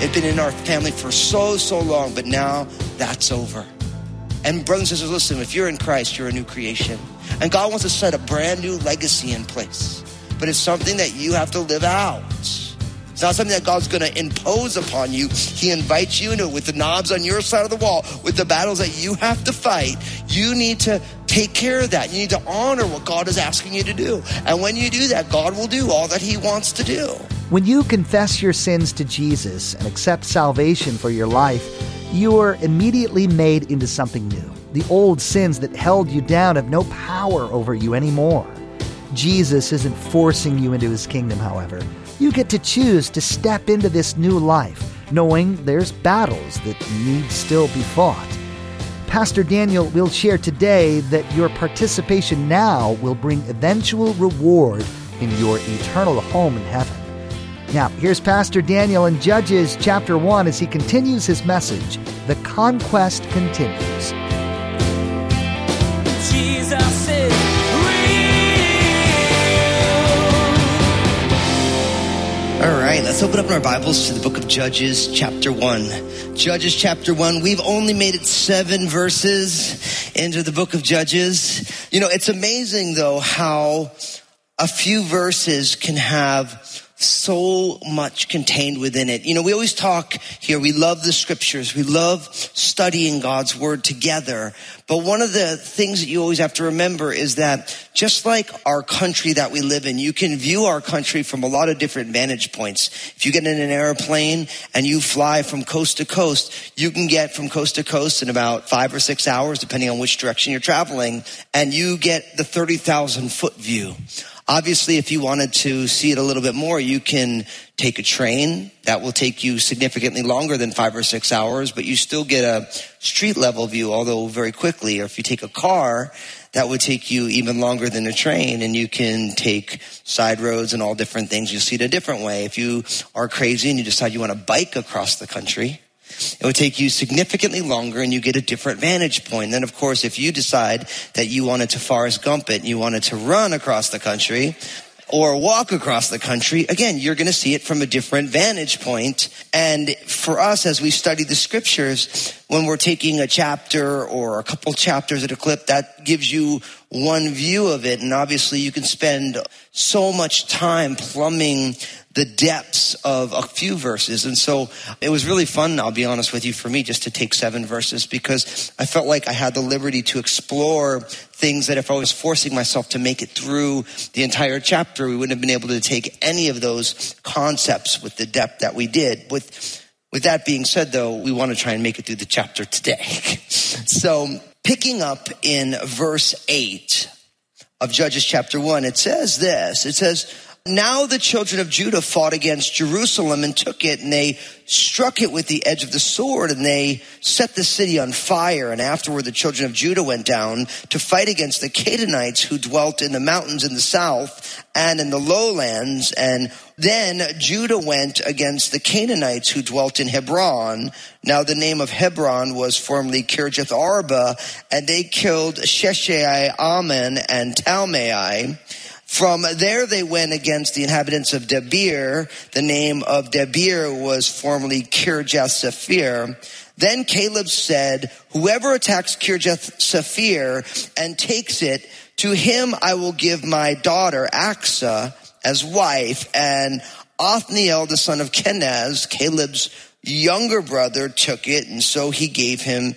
It's been in our family for so, so long, but now that's over. And brothers and sisters, listen, if you're in Christ, you're a new creation. And God wants to set a brand new legacy in place. But it's something that you have to live out. It's not something that God's going to impose upon you. He invites you into it with the knobs on your side of the wall, with the battles that you have to fight. You need to take care of that. You need to honor what God is asking you to do. And when you do that, God will do all that He wants to do. When you confess your sins to Jesus and accept salvation for your life, you are immediately made into something new. The old sins that held you down have no power over you anymore. Jesus isn't forcing you into his kingdom, however. You get to choose to step into this new life, knowing there's battles that need still be fought. Pastor Daniel will share today that your participation now will bring eventual reward in your eternal home in heaven. Now, here's Pastor Daniel in Judges chapter 1 as he continues his message The Conquest Continues. Right, let's open up our Bibles to the book of Judges, chapter 1. Judges, chapter 1. We've only made it seven verses into the book of Judges. You know, it's amazing, though, how a few verses can have so much contained within it. You know, we always talk here, we love the scriptures, we love studying God's word together. But one of the things that you always have to remember is that just like our country that we live in, you can view our country from a lot of different vantage points. If you get in an airplane and you fly from coast to coast, you can get from coast to coast in about five or six hours, depending on which direction you're traveling, and you get the 30,000 foot view. Obviously, if you wanted to see it a little bit more, you can take a train. That will take you significantly longer than five or six hours, but you still get a street level view, although very quickly. Or if you take a car, that would take you even longer than a train and you can take side roads and all different things. You'll see it a different way. If you are crazy and you decide you want to bike across the country, it would take you significantly longer and you get a different vantage point. Then, of course, if you decide that you wanted to Forrest Gump it and you wanted to run across the country, or walk across the country, again, you're going to see it from a different vantage point. And for us, as we study the scriptures, when we're taking a chapter or a couple chapters at a clip, that gives you one view of it. And obviously you can spend so much time plumbing the depths of a few verses. And so it was really fun, I'll be honest with you, for me just to take seven verses because I felt like I had the liberty to explore things that if I was forcing myself to make it through the entire chapter, we wouldn't have been able to take any of those concepts with the depth that we did. With with that being said, though, we want to try and make it through the chapter today. so, picking up in verse 8 of Judges chapter 1, it says this it says, now the children of Judah fought against Jerusalem and took it, and they struck it with the edge of the sword, and they set the city on fire. And afterward, the children of Judah went down to fight against the Canaanites who dwelt in the mountains in the south and in the lowlands. And then Judah went against the Canaanites who dwelt in Hebron. Now the name of Hebron was formerly Kirjath Arba, and they killed Sheshai, Ahiman, and Talmai. From there they went against the inhabitants of Debir. The name of Debir was formerly Kirjath Sephir. Then Caleb said, whoever attacks Kirjath Sephir and takes it, to him I will give my daughter Achsah as wife. And Othniel, the son of Kenaz, Caleb's younger brother, took it. And so he gave him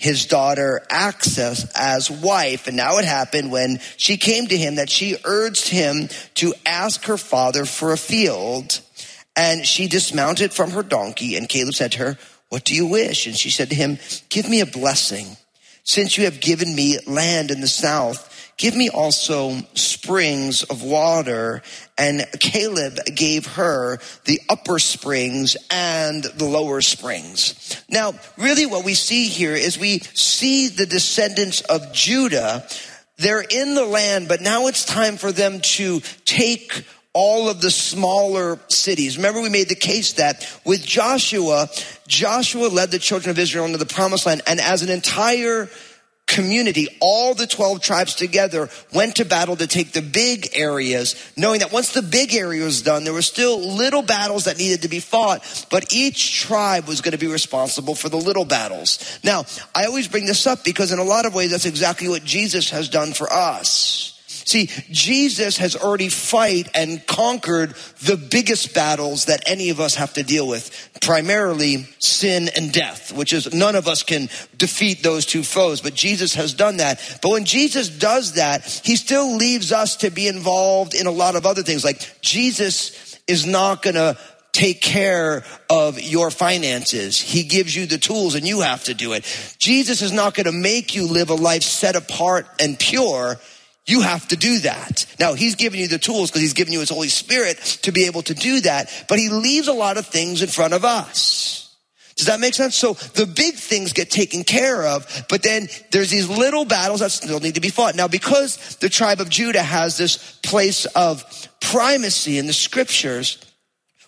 his daughter Achsah as wife. And now it happened when she came to him that she urged him to ask her father for a field. And she dismounted from her donkey and Caleb said to her, what do you wish? And she said to him, give me a blessing. Since you have given me land in the south, give me also springs of water. And Caleb gave her the upper springs and the lower springs. Now, really what we see here is we see the descendants of Judah they're in the land, but now it's time for them to take all of the smaller cities. Remember, we made the case that with Joshua, Joshua led the children of Israel into the promised land, and as an entire community, all the 12 tribes together went to battle to take the big areas, knowing that once the big area was done, there were still little battles that needed to be fought, but each tribe was going to be responsible for the little battles. Now, I always bring this up because in a lot of ways, that's exactly what Jesus has done for us. See, Jesus has already fight and conquered the biggest battles that any of us have to deal with, primarily sin and death, which is none of us can defeat those two foes, but Jesus has done that. But when Jesus does that, he still leaves us to be involved in a lot of other things. Like Jesus is not going to take care of your finances. He gives you the tools and you have to do it. Jesus is not going to make you live a life set apart and pure. You have to do that. Now, he's giving you the tools because he's giving you his Holy Spirit to be able to do that, but he leaves a lot of things in front of us. Does that make sense? So the big things get taken care of, but then there's these little battles that still need to be fought. Now, because the tribe of Judah has this place of primacy in the scriptures,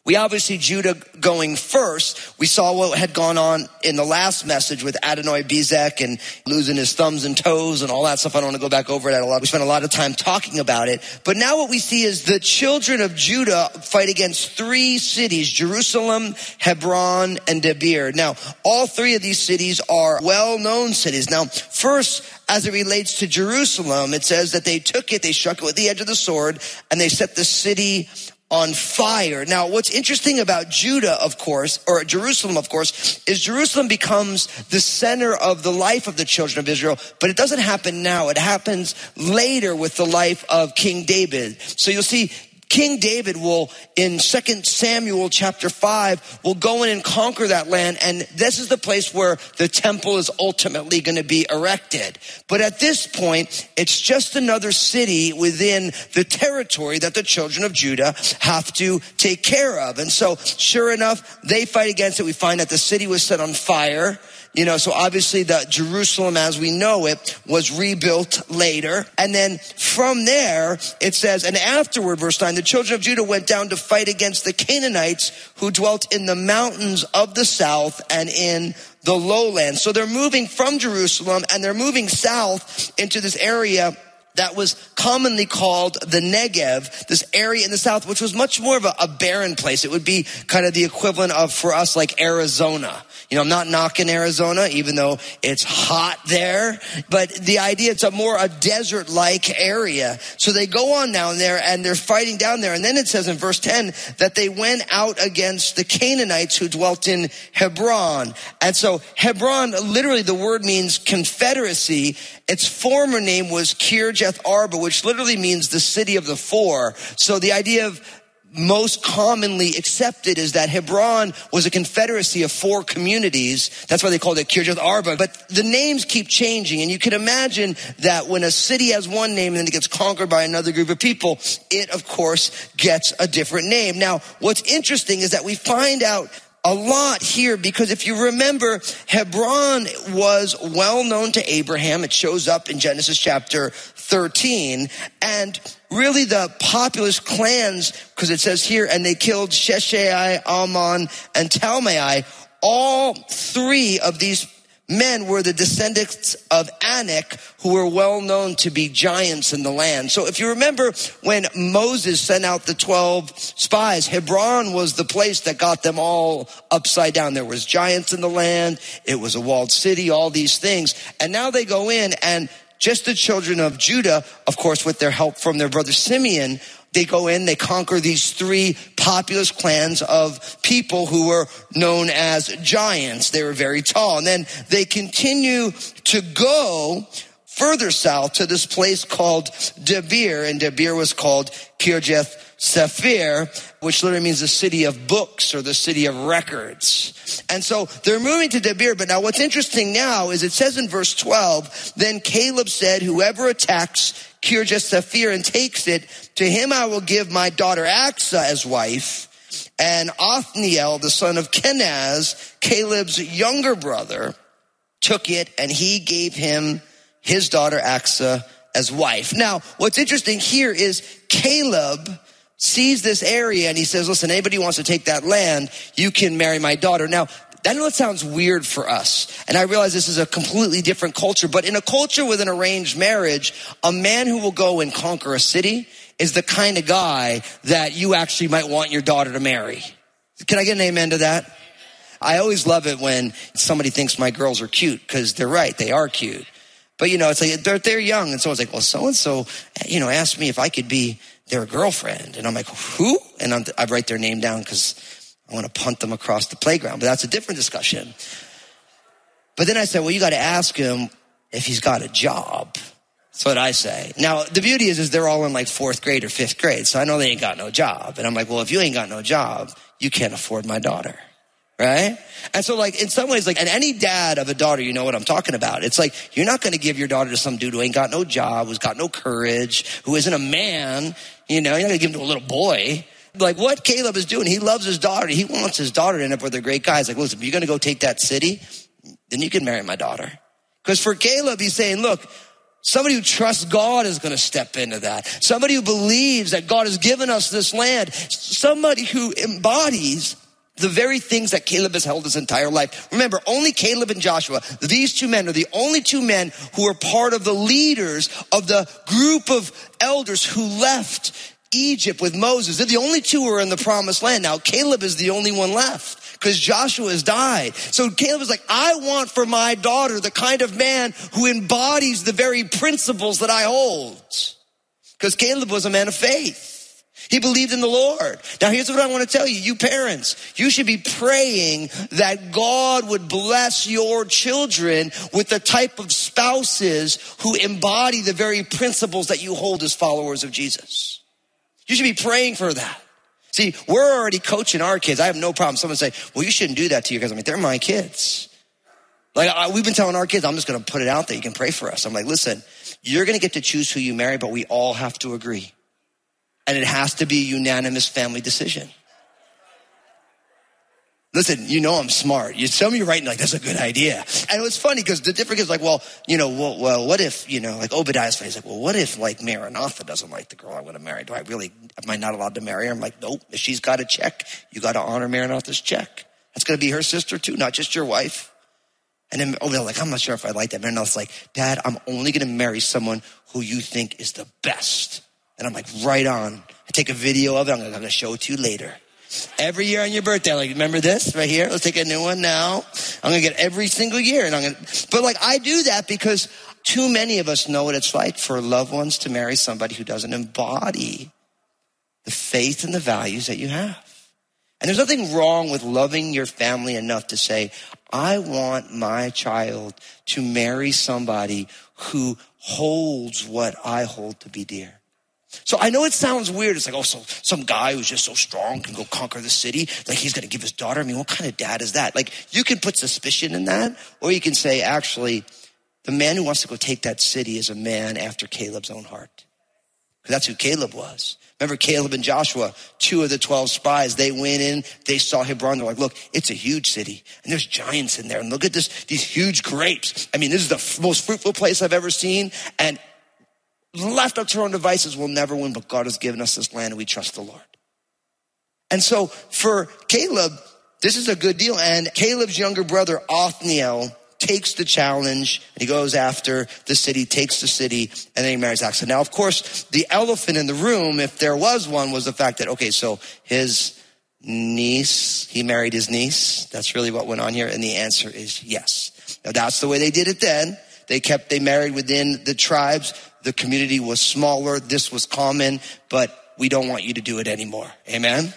we obviously Judah going first. We saw what had gone on in the last message with Adoni-Bezek and losing his thumbs and toes and all that stuff. I don't want to go back over that a lot. We spent a lot of time talking about it. But now what we see is the children of Judah fight against three cities, Jerusalem, Hebron, and Debir. Now, all three of these cities are well-known cities. Now, first, as it relates to Jerusalem, it says that they took it, they struck it with the edge of the sword, and they set the city on fire. Now, what's interesting about Judah, of course, or Jerusalem, of course, is Jerusalem becomes the center of the life of the children of Israel, but it doesn't happen now. It happens later with the life of King David. So you'll see King David will, in 2 Samuel chapter 5, will go in and conquer that land. And this is the place where the temple is ultimately going to be erected. But at this point, it's just another city within the territory that the children of Judah have to take care of. And so, sure enough, they fight against it. We find that the city was set on fire. You know, so obviously the Jerusalem as we know it was rebuilt later. And then from there, it says, and afterward, verse 9, the children of Judah went down to fight against the Canaanites who dwelt in the mountains of the south and in the lowlands. So they're moving from Jerusalem and they're moving south into this area that was commonly called the Negev, this area in the south, which was much more of a, a, barren place. It would be kind of the equivalent of for us like Arizona. You know, I'm not knocking Arizona, even though it's hot there, but the idea it's a more a desert-like area. So they go on down there and they're fighting down there. And then it says in verse 10 that they went out against the Canaanites who dwelt in Hebron. And so Hebron, literally the word means confederacy. Its former name was Kirjath Arba, which literally means the city of the four. So the idea of most commonly accepted is that Hebron was a confederacy of four communities. That's why they called it Kirjath Arba. But the names keep changing, and you can imagine that when a city has one name and then it gets conquered by another group of people, it of course gets a different name. Now, what's interesting is that we find out a lot here because if you remember, Hebron was well known to Abraham. It shows up in Genesis chapter 13. And really the populous clans, because it says here, and they killed Sheshai, Ahiman, and Talmai. All three of these men were the descendants of Anak, who were well known to be giants in the land. So if you remember when Moses sent out the 12 spies, Hebron was the place that got them all upside down. There was giants in the land. It was a walled city, all these things. And now they go in and just the children of Judah, of course, with their help from their brother Simeon, they go in, they conquer these three populous clans of people who were known as giants. They were very tall. And then they continue to go further south to this place called Debir, and Debir was called Kirjath Sephir, which literally means the city of books or the city of records. And so they're moving to Debir, but now what's interesting now is it says in verse 12, then Caleb said, whoever attacks Kirjath Sephir and takes it, to him I will give my daughter Achsah as wife. And Othniel, the son of Kenaz, Caleb's younger brother, took it and he gave him his daughter Achsah as wife. Now, what's interesting here is Caleb sees this area and he says, listen, anybody wants to take that land, you can marry my daughter. Now, Know it sounds weird for us, and I realize this is a completely different culture, but in a culture with an arranged marriage, a man who will go and conquer a city is the kind of guy that you actually might want your daughter to marry. Can I get an amen to that? I always love it when somebody thinks my girls are cute because they're right, they are cute. But you know, it's like they're, they're young, and so it's like, well, so and so, you know, asked me if I could be their girlfriend, and I'm like, who? And I'm, I write their name down because I want to punt them across the playground, but that's a different discussion. But then I said, well, you got to ask him if he's got a job. That's what I say. Now, the beauty is, is they're all in like fourth grade or fifth grade. So I know they ain't got no job. And I'm like, well, if you ain't got no job, you can't afford my daughter. Right? And so like in some ways, like, and any dad of a daughter, you know what I'm talking about. It's like, you're not going to give your daughter to some dude who ain't got no job, who's got no courage, who isn't a man. You know, you're not going to give him to a little boy. Like what Caleb is doing, he loves his daughter. He wants his daughter to end up with a great guy. He's like, listen, if you're going to go take that city, then you can marry my daughter. Because for Caleb, he's saying, look, Somebody who trusts God is going to step into that. Somebody who believes that God has given us this land. Somebody who embodies the very things that Caleb has held his entire life. Remember, only Caleb and Joshua, these two men are the only two men who are part of the leaders of the group of elders who left Egypt with Moses. They're the only two who are in the promised land. Now, Caleb is the only one left because Joshua has died. So Caleb is like, I want for my daughter the kind of man who embodies the very principles that I hold. Because Caleb was a man of faith. He believed in the Lord. Now here's what I want to tell you, you parents, you should be praying that God would bless your children with the type of spouses who embody the very principles that you hold as followers of Jesus. You should be praying for that. See, we're already coaching our kids. I have no problem. Someone say, well, you shouldn't do that to your kids. I'm like, they're my kids. Like I, we've been telling our kids, I'm just going to put it out there. You can pray for us. I'm like, listen, you're going to get to choose who you marry, but we all have to agree. And it has to be a unanimous family decision. Listen, you know I'm smart. You tell me you're writing like that's a good idea, and it was funny because the difference is like, well, you know, well, well, what if you know, like Obadiah's face, like, well, what if like Maranatha doesn't like the girl I'm going to marry? Do I really am I not allowed to marry her? I'm like, nope. If she's got a check, you got to honor Maranatha's check. That's going to be her sister too, not just your wife. And then Obadiah like, I'm not sure if I like that. Maranatha's like, Dad, I'm only going to marry someone who you think is the best. And I'm like, right on. I take a video of it. I'm going to show it to you later. Every year on your birthday, like, remember this right here? Let's take a new one now. I'm gonna get every single year and I'm gonna, but like, I do that because too many of us know what it's like for loved ones to marry somebody who doesn't embody the faith and the values that you have. And there's nothing wrong with loving your family enough to say, I want my child to marry somebody who holds what I hold to be dear. So I know it sounds weird. It's like, oh, so some guy who's just so strong can go conquer the city. Like he's going to give his daughter. I mean, what kind of dad is that? Like you can put suspicion in that, or you can say, actually, the man who wants to go take that city is a man after Caleb's own heart. Because that's who Caleb was. Remember Caleb and Joshua, two of the 12 spies, they went in, they saw Hebron. They're like, look, it's a huge city and there's giants in there. And look at this, these huge grapes. I mean, this is the most fruitful place I've ever seen. And left up to our own devices, we'll never win, but God has given us this land and we trust the Lord. And so for Caleb, this is a good deal. And Caleb's younger brother, Othniel, takes the challenge and he goes after the city, takes the city, and then he marries Achsah. Now, of course, the elephant in the room, if there was one, was the fact that, okay, so his niece, he married his niece. That's really what went on here. And the answer is yes. Now, that's the way they did it then. They kept, they married within the tribes. The community was smaller. This was common, but we don't want you to do it anymore. Amen.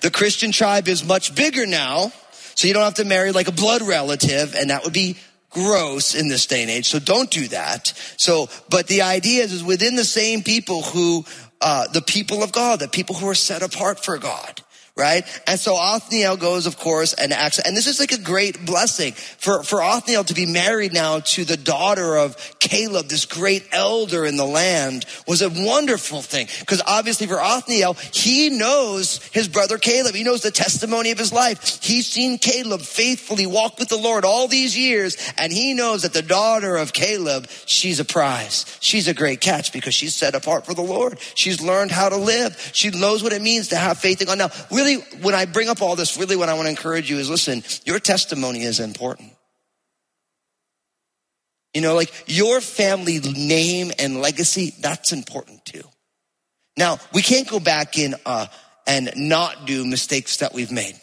The Christian tribe is much bigger now, so you don't have to marry like a blood relative, and that would be gross in this day and age. So don't do that. So, but the idea is, is within the same people who, uh, the people of God, the people who are set apart for God, right? And so Othniel goes, of course, and acts, and this is like a great blessing for, for Othniel to be married now to the daughter of Caleb, this great elder in the land was a wonderful thing. Because obviously for Othniel, he knows his brother Caleb. He knows the testimony of his life. He's seen Caleb faithfully walk with the Lord all these years, and he knows that the daughter of Caleb, she's a prize. She's a great catch because she's set apart for the Lord. She's learned how to live. She knows what it means to have faith in God. Now, really, when I bring up all this, really what I want to encourage you is listen, your testimony is important. You know, like your family name and legacy, that's important too. Now, we can't go back in uh, and not do mistakes that we've made.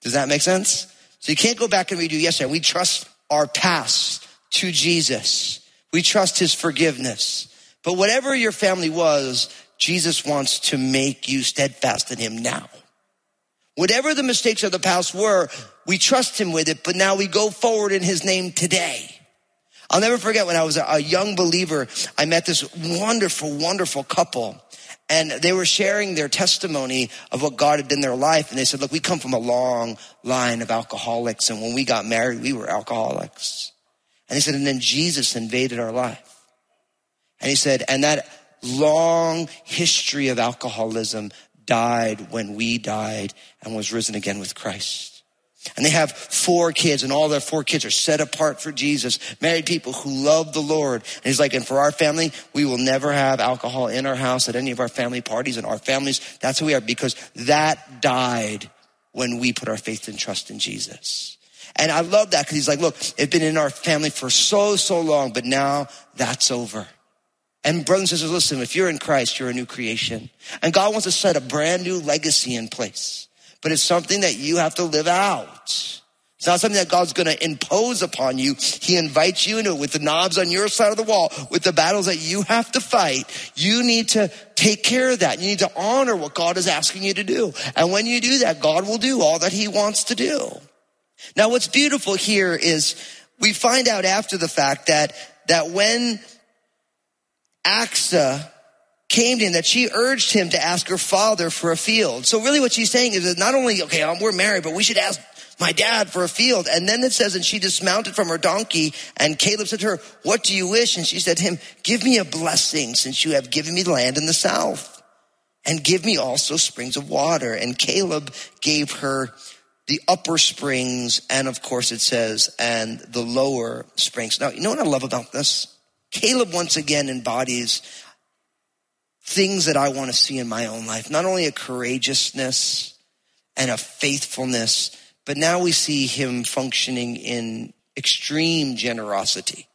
Does that make sense? So you can't go back and redo yesterday. We trust our past to Jesus. We trust his forgiveness. But whatever your family was, Jesus wants to make you steadfast in him now. Whatever the mistakes of the past were, we trust him with it, but now we go forward in his name today. I'll never forget when I was a young believer, I met this wonderful, wonderful couple. And they were sharing their testimony of what God had done in their life. And they said, look, we come from a long line of alcoholics. And when we got married, we were alcoholics. And he said, and then Jesus invaded our life. And he said, and that long history of alcoholism died when we died and was risen again with Christ. And they have four kids and all their four kids are set apart for Jesus, married people who love the Lord. And he's like, and for our family, we will never have alcohol in our house at any of our family parties and our families. That's who we are because that died when we put our faith and trust in Jesus. And I love that because he's like, look, it's been in our family for so, so long, but now that's over. And brothers and sisters, listen, if you're in Christ, you're a new creation. And God wants to set a brand new legacy in place. But it's something that you have to live out. It's not something that God's going to impose upon you. He invites you into it with the knobs on your side of the wall, with the battles that you have to fight. You need to take care of that. You need to honor what God is asking you to do. And when you do that, God will do all that he wants to do. Now, what's beautiful here is we find out after the fact that, that when Achsah came to him that she urged him to ask her father for a field. So really what she's saying is that not only, okay, um, we're married, but we should ask my dad for a field. And then it says, and she dismounted from her donkey and Caleb said to her, what do you wish? And she said to him, give me a blessing since you have given me land in the south and give me also springs of water. And Caleb gave her the upper springs. And of course it says, and the lower springs. Now, you know what I love about this? Caleb once again embodies things that I want to see in my own life. Not only a courageousness and a faithfulness, but now we see him functioning in extreme generosity.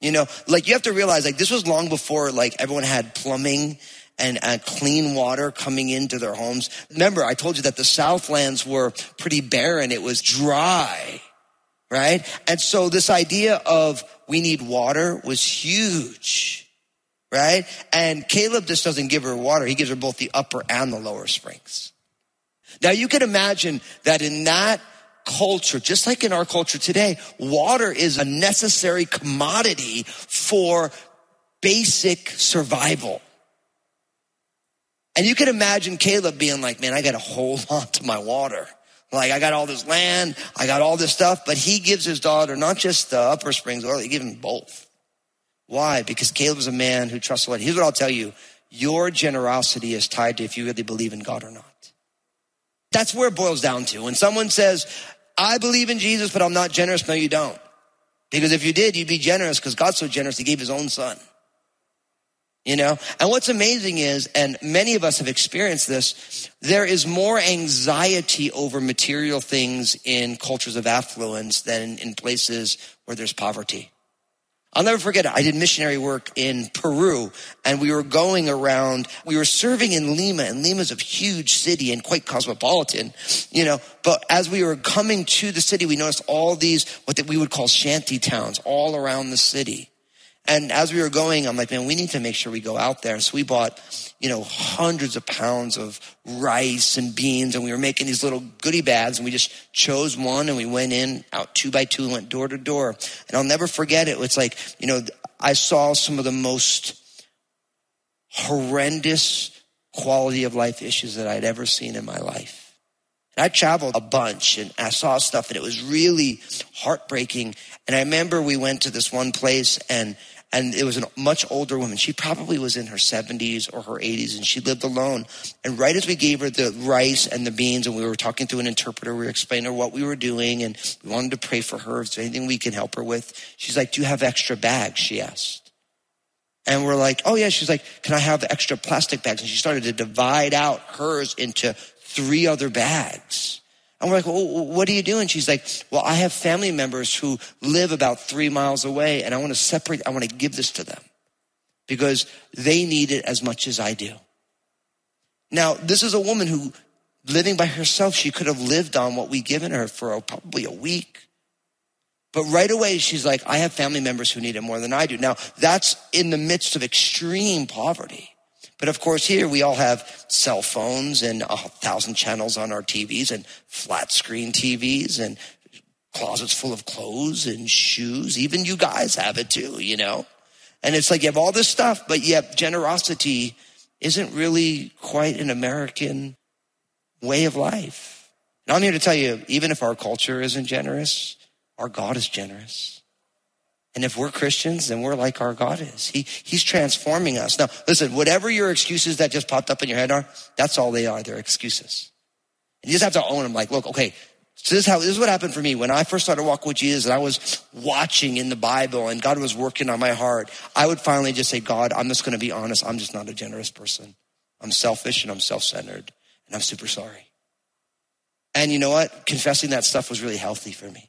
You know, like you have to realize like this was long before like everyone had plumbing and uh, clean water coming into their homes. Remember, I told you that the Southlands were pretty barren. It was dry, right? And so this idea of we need water was huge, right? And Caleb just doesn't give her water. He gives her both the upper and the lower springs. Now you can imagine that in that culture, just like in our culture today, water is a necessary commodity for basic survival. And you can imagine Caleb being like, man, I got to hold on to my water. Like, I got all this land, I got all this stuff, but he gives his daughter not just the upper springs oil, he gives him both. Why? Because Caleb's a man who trusts the Lord. Here's what I'll tell you your generosity is tied to if you really believe in God or not. That's where it boils down to. When someone says, I believe in Jesus, but I'm not generous, no, you don't. Because if you did, you'd be generous because God's so generous, he gave his own son. You know? And what's amazing is, and many of us have experienced this, there is more anxiety over material things in cultures of affluence than in places where there's poverty. I'll never forget it. I did missionary work in Peru and we were going around, we were serving in Lima and Lima's a huge city and quite cosmopolitan, you know, but as we were coming to the city, we noticed all these, what we would call shanty towns all around the city. And as we were going, I'm like, man, we need to make sure we go out there. So we bought, you know, hundreds of pounds of rice and beans and we were making these little goodie bags and we just chose one and we went in out two by two and went door to door. And I'll never forget it. It's like, you know, I saw some of the most horrendous quality of life issues that I'd ever seen in my life. I traveled a bunch and I saw stuff and it was really heartbreaking. And I remember we went to this one place and and it was a much older woman. She probably was in her 70s or her 80s and she lived alone. And right as we gave her the rice and the beans and we were talking to an interpreter, we were explaining her what we were doing and we wanted to pray for her. Is there anything we can help her with? She's like, do you have extra bags? She asked. And we're like, oh yeah. She's like, can I have extra plastic bags? And she started to divide out hers into three other bags. And we're like, well, what are you doing? She's like, well, I have family members who live about three miles away and I want to separate, I want to give this to them because they need it as much as I do. Now, this is a woman who living by herself, she could have lived on what we given her for probably a week. But right away, she's like, I have family members who need it more than I do. Now, that's in the midst of extreme poverty. But of course, here we all have cell phones and a thousand channels on our TVs and flat screen TVs and closets full of clothes and shoes. Even you guys have it too, you know? And it's like you have all this stuff, but yet generosity isn't really quite an American way of life. And I'm here to tell you, even if our culture isn't generous, our God is generous. And if we're Christians, then we're like our God is. He, he's transforming us. Now, listen, whatever your excuses that just popped up in your head are, that's all they are. They're excuses. And you just have to own them. Like, look, okay, so this is how, this is what happened for me. When I first started walking with Jesus and I was watching in the Bible and God was working on my heart, I would finally just say, God, I'm just going to be honest. I'm just not a generous person. I'm selfish and I'm self-centered and I'm super sorry. And you know what? Confessing that stuff was really healthy for me.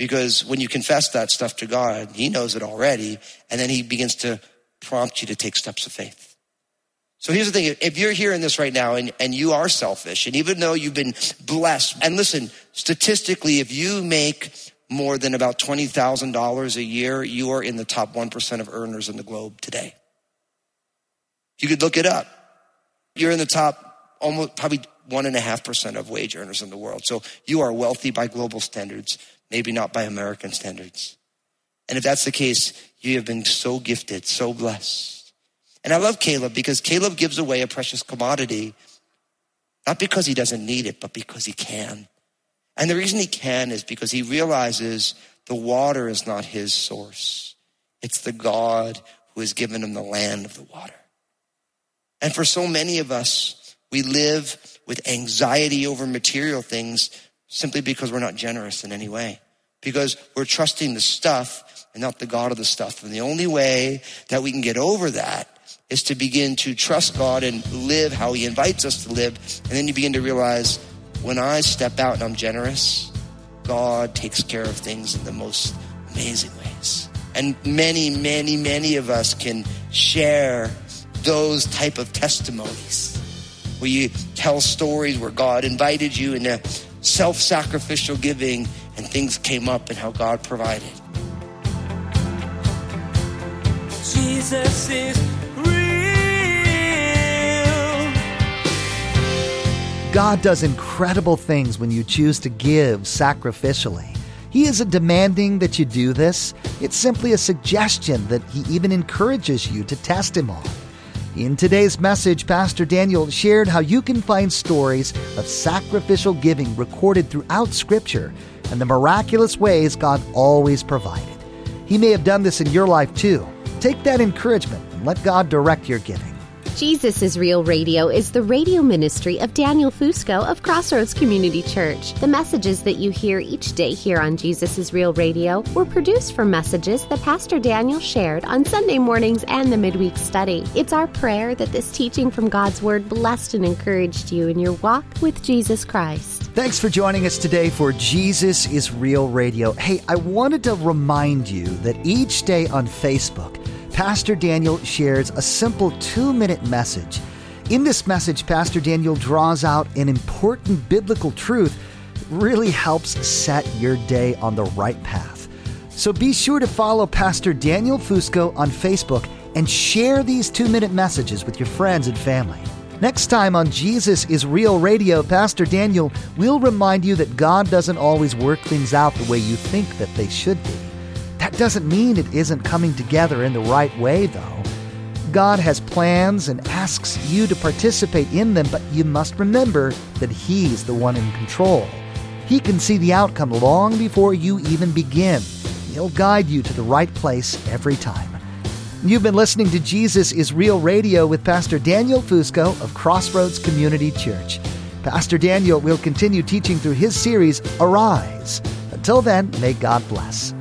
Because when you confess that stuff to God, He knows it already, and then He begins to prompt you to take steps of faith. So here's the thing. If you're hearing this right now and, and you are selfish, and even though you've been blessed, and listen, statistically, if you make more than about $20,000 a year, you are in the top 1% of earners in the globe today. You could look it up. You're in the top almost probably one and a half percent of wage earners in the world. So you are wealthy by global standards maybe not by American standards. And if that's the case, you have been so gifted, so blessed. And I love Caleb because Caleb gives away a precious commodity, not because he doesn't need it, but because he can. And the reason he can is because he realizes the water is not his source. It's the God who has given him the land of the water. And for so many of us, we live with anxiety over material things simply because we're not generous in any way. Because we're trusting the stuff and not the God of the stuff. And the only way that we can get over that is to begin to trust God and live how He invites us to live. And then you begin to realize when I step out and I'm generous, God takes care of things in the most amazing ways. And many, many, many of us can share those type of testimonies where you tell stories where God invited you into self sacrificial giving, and things came up and how God provided. Jesus is real. God does incredible things when you choose to give sacrificially. He isn't demanding that you do this, it's simply a suggestion that He even encourages you to test Him on. In today's message, Pastor Daniel shared how you can find stories of sacrificial giving recorded throughout Scripture and the miraculous ways God always provided. He may have done this in your life too. Take that encouragement and let God direct your giving. Jesus is Real Radio is the radio ministry of Daniel Fusco of Crossroads Community Church. The messages that you hear each day here on Jesus is Real Radio were produced from messages that Pastor Daniel shared on Sunday mornings and the midweek study. It's our prayer that this teaching from God's Word blessed and encouraged you in your walk with Jesus Christ. Thanks for joining us today for Jesus is Real Radio. Hey, I wanted to remind you that each day on Facebook, Pastor Daniel shares a simple two minute message. In this message, Pastor Daniel draws out an important biblical truth that really helps set your day on the right path. So be sure to follow Pastor Daniel Fusco on Facebook and share these two minute messages with your friends and family. Next time on Jesus is Real Radio, Pastor Daniel will remind you that God doesn't always work things out the way you think that they should be. Doesn't mean it isn't coming together in the right way, though. God has plans and asks you to participate in them, but you must remember that He's the one in control. He can see the outcome long before you even begin. He'll guide you to the right place every time. You've been listening to Jesus is Real Radio with Pastor Daniel Fusco of Crossroads Community Church. Pastor Daniel will continue teaching through his series, Arise. Until then, may God bless.